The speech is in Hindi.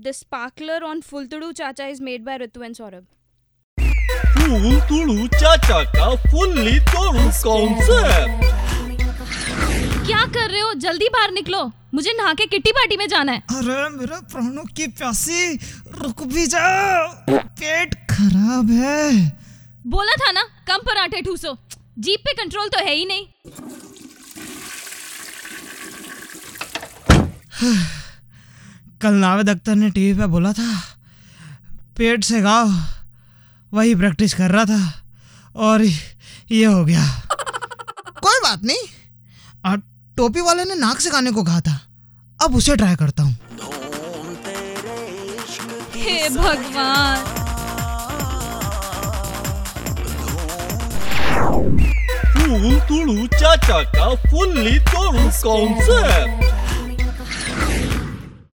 The sparkler on Fultudu Chacha is made by Ritu and Saurabh. फूल तुड़ू चाचा का फुल्ली तोड़ू कॉन्सेप्ट क्या कर रहे हो जल्दी बाहर निकलो मुझे नहा के किट्टी पार्टी में जाना है अरे मेरे प्राणों की प्यासी रुक भी जा पेट खराब है बोला था ना कम पराठे ठूसो जीप पे कंट्रोल तो है ही नहीं कल नावेद अख्तर ने टीवी पे बोला था पेट से गाओ वही प्रैक्टिस कर रहा था और ये हो गया। कोई बात नहीं। आ, टोपी वाले ने नाक से गाने को कहा था। अब उसे ट्राई करता हूँ। हे भगवान। फूल तुड़ू चाचा का फुल्ली तोड़ू कॉन्सेप्ट